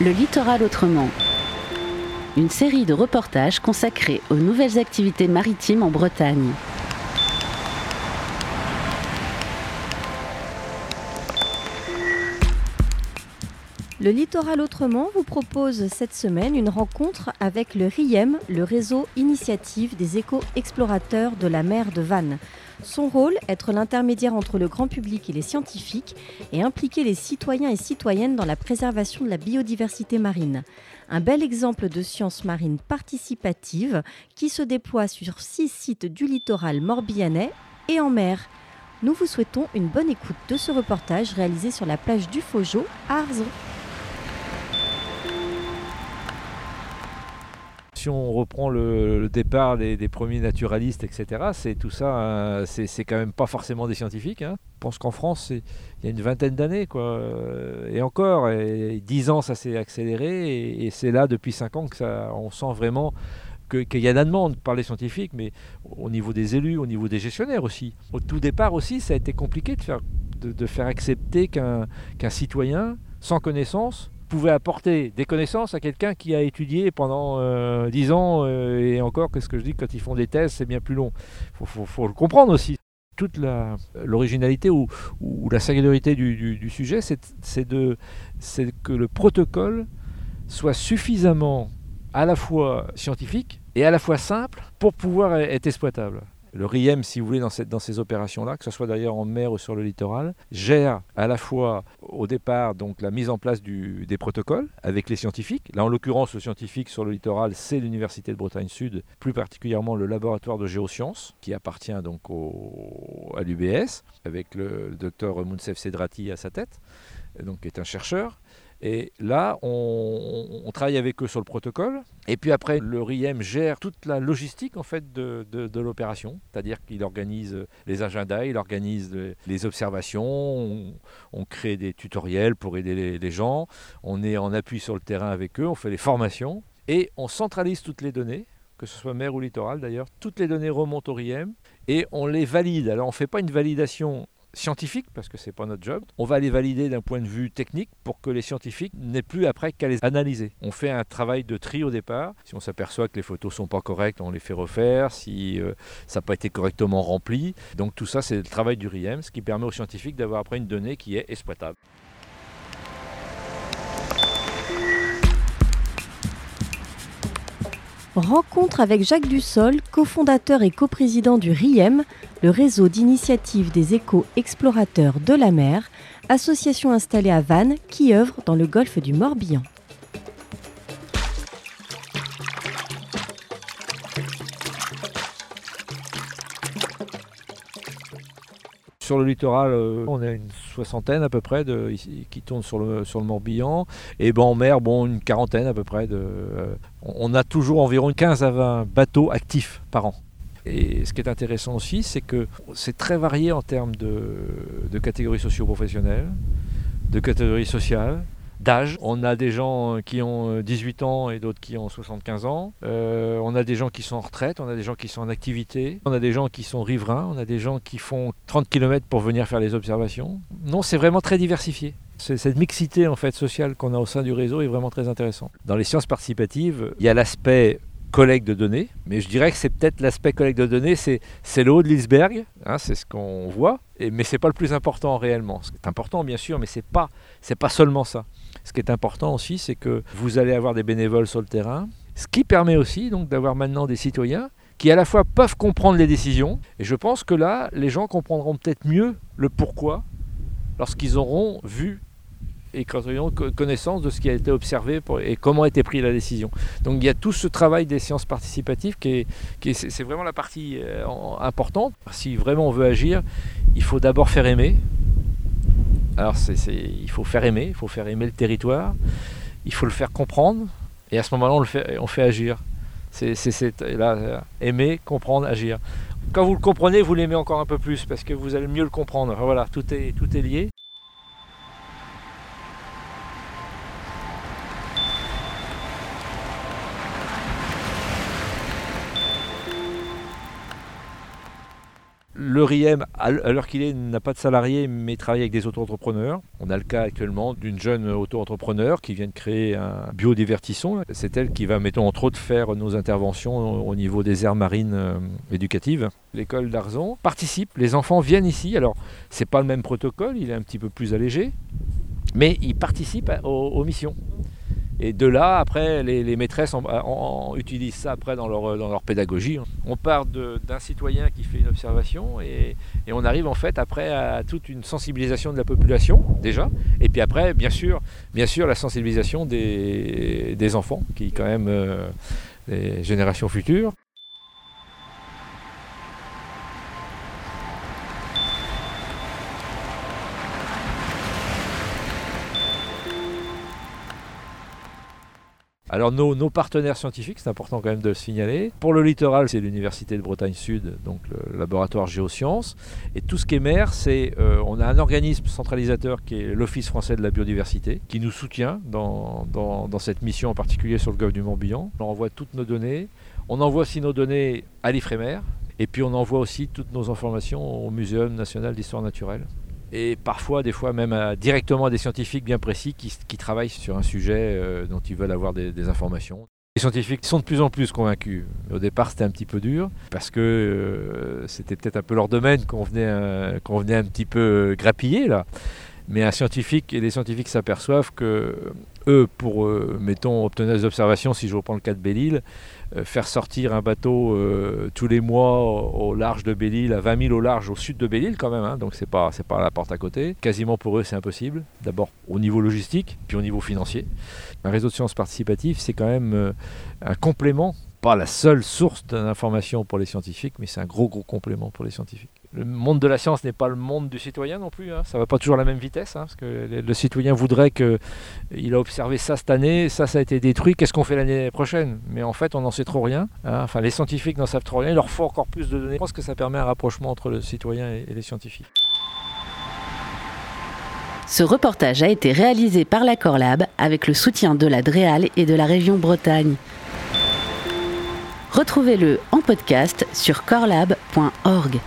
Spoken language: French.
Le littoral autrement. Une série de reportages consacrés aux nouvelles activités maritimes en Bretagne. Le Littoral Autrement vous propose cette semaine une rencontre avec le RIEM, le réseau initiative des éco-explorateurs de la mer de Vannes. Son rôle, être l'intermédiaire entre le grand public et les scientifiques et impliquer les citoyens et citoyennes dans la préservation de la biodiversité marine. Un bel exemple de science marine participative qui se déploie sur six sites du littoral morbihanais et en mer. Nous vous souhaitons une bonne écoute de ce reportage réalisé sur la plage du Faugeau à Arzon. Si on reprend le, départ des, premiers naturalistes, etc., c'est tout ça, euh, c'est quand même pas forcément des scientifiques. Hein. Je pense qu'en France, il y a une vingtaine d'années, quoi. Et encore, et, dix ans, ça s'est accéléré, et, c'est là depuis cinq ans que ça, on sent vraiment qu'il y a la demande par les scientifiques, mais au niveau des élus, au niveau des gestionnaires aussi. Au tout départ aussi, ça a été compliqué de, faire accepter qu'un citoyen sans connaissance pouvait apporter des connaissances à quelqu'un qui a étudié pendant euh, dix 10 ans, euh, et encore, qu'est-ce que je dis, quand ils font des thèses, c'est bien plus long. Il faut, le comprendre aussi. Toute l'originalité ou, la singularité du, sujet, c'est que le protocole soit suffisamment à la fois scientifique et à la fois simple pour pouvoir être exploitable le RIEM, si vous voulez, dans, ces opérations-là, que ce soit d'ailleurs en mer ou sur le littoral, gère à la fois au départ donc la mise en place des protocoles avec les scientifiques. Là, en l'occurrence, le scientifique sur le littoral, c'est l'Université de Bretagne Sud, plus particulièrement le laboratoire de géosciences, qui appartient donc à l'UBS, avec le, le docteur Mounsef Sedrati à sa tête, donc qui est un chercheur. Et là, on, travaille avec eux sur le protocole. Et puis après, le RIEM gère toute la logistique en fait de, l'opération, c'est-à-dire qu'il organise les agendas, il organise les observations, on, crée des tutoriels pour aider les, gens, on est en appui sur le terrain avec eux, on fait les formations. Et on centralise toutes les données que ce soit mer ou littoral d'ailleurs, toutes les données remontent au RIEM et on les valide. Alors on ne fait pas une validation scientifiques, parce que ce n'est pas notre job. On va les valider d'un point de vue technique pour que les scientifiques n'aient plus après qu'à les analyser. On fait un travail de tri au départ. Si on s'aperçoit que les photos sont pas correctes, on les fait refaire. Si euh, ça n'a pas été correctement rempli. Donc tout ça, c'est le travail du RIEM, ce qui permet aux scientifiques d'avoir après une donnée qui est exploitable. Rencontre avec Jacques Dussol, cofondateur et coprésident du RIEM, le réseau d'initiative des éco-explorateurs de la mer, association installée à Vannes qui œuvre dans le golfe du Morbihan. Sur le littoral, euh, on a une soixantaine à peu près qui tournent sur le, sur le Morbihan. Et ben en mer, bon, une quarantaine à peu près. De, euh, on a toujours environ 15 à 20 bateaux actifs par an. Et ce qui est intéressant aussi, c'est que c'est très varié en termes de, de catégories socio-professionnelles, de catégories sociales d'âge. On a des gens qui ont 18 euh, ans et d'autres qui ont 75 ans. Euh, on a des gens qui sont en retraite, on a des gens qui sont en activité, on a des gens qui sont riverains, on a des gens qui font 30 km pour venir faire les observations. Non, c'est vraiment très diversifié. Cette mixité en fait sociale qu'on a au sein du réseau est vraiment très intéressante. Dans les sciences participatives, il y a l'aspect collecte de données, mais je dirais que c'est peut-être l'aspect collecte de données, c'est, le haut de l'iceberg, hein, c'est ce qu'on voit, et, mais c'est pas le plus important réellement. C'est important bien sûr, mais c'est pas, pas seulement ça. Ce qui est important aussi, c'est que vous allez avoir des bénévoles sur le terrain, ce qui permet aussi donc d'avoir maintenant des citoyens qui à la fois peuvent comprendre les décisions, et je pense que là, les gens comprendront peut-être mieux le pourquoi lorsqu'ils auront vu et quand ils auront connaissance de ce qui a été observé et comment a été prise la décision. Donc il y a tout ce travail des sciences participatives qui est, qui c'est vraiment la partie euh, importante. Si vraiment on veut agir, il faut d'abord faire aimer, alors il faut faire aimer, il faut faire aimer le territoire, il faut le faire comprendre, et à ce moment-là, on, le fait, on fait agir. C'est là, aimer, comprendre, agir. Quand vous le comprenez, vous l'aimez encore un peu plus, parce que vous allez mieux le comprendre. Voilà, tout est, tout est lié. Le RIEM, à l'heure qu'il est, n'a pas de salariés, mais travaille avec des auto-entrepreneurs. On a le cas actuellement d'une jeune auto-entrepreneur qui vient de créer un biodivertisson. C'est elle qui va, mettons, entre autres, faire nos interventions au niveau des aires marines euh, éducatives. L'école d'Arzon participe, les enfants viennent ici. Alors, c'est pas le même protocole, il est un petit peu plus allégé, mais ils participent aux missions. Et de là, après, les, maîtresses utilisent ça après dans leur, dans leur pédagogie. On part d'un citoyen qui fait une observation et, on arrive en fait après à toute une sensibilisation de la population déjà. Et puis après, bien sûr, bien sûr la sensibilisation des, enfants, qui quand même euh, les générations futures. Alors nos, partenaires scientifiques, c'est important quand même de le signaler. Pour le littoral, c'est l'Université de Bretagne Sud, donc le laboratoire Géosciences. Et tout ce qui est mer, c'est euh, on a un organisme centralisateur qui est l'Office français de la biodiversité, qui nous soutient dans, cette mission en particulier sur le golfe du Morbihan. On envoie toutes nos données. On envoie aussi nos données à l'Ifremer. Et puis on envoie aussi toutes nos informations au Muséum national d'histoire naturelle et parfois, des fois même directement à des scientifiques bien précis qui, travaillent sur un sujet euh, dont ils veulent avoir des, informations. Les scientifiques sont de plus en plus convaincus. Au départ, c'était un petit peu dur parce que euh, c'était peut-être un peu leur domaine qu'on venait, euh, qu'on venait un petit peu grappiller là. Mais un scientifique et les scientifiques s'aperçoivent que eux, pour, mettons, obtenir des observations, si je reprends le cas de Belle-Île, euh, faire sortir un bateau euh, tous les mois au, large de Belle-Île, à 20 000 au large au sud de Belle-Île quand même, hein, donc c'est pas, pas la porte à côté. Quasiment pour eux c'est impossible, d'abord au niveau logistique, puis au niveau financier. Un réseau de sciences participatives c'est quand même euh, un complément, pas la seule source d'information pour les scientifiques, mais c'est un gros gros complément pour les scientifiques le monde de la science n'est pas le monde du citoyen non plus. Hein. Ça ne va pas toujours à la même vitesse, hein, parce que le, citoyen voudrait qu'il a observé ça cette année, ça, ça a été détruit, qu'est-ce qu'on fait l'année prochaine? Mais en fait, on n'en sait trop rien. Hein. Enfin, les scientifiques n'en savent trop rien, il leur faut encore plus de données. Je pense que ça permet un rapprochement entre le citoyen et, et les scientifiques. Ce reportage a été réalisé par la Corlab avec le soutien de la DREAL et de la région Bretagne. Retrouvez-le en podcast sur corlab.org.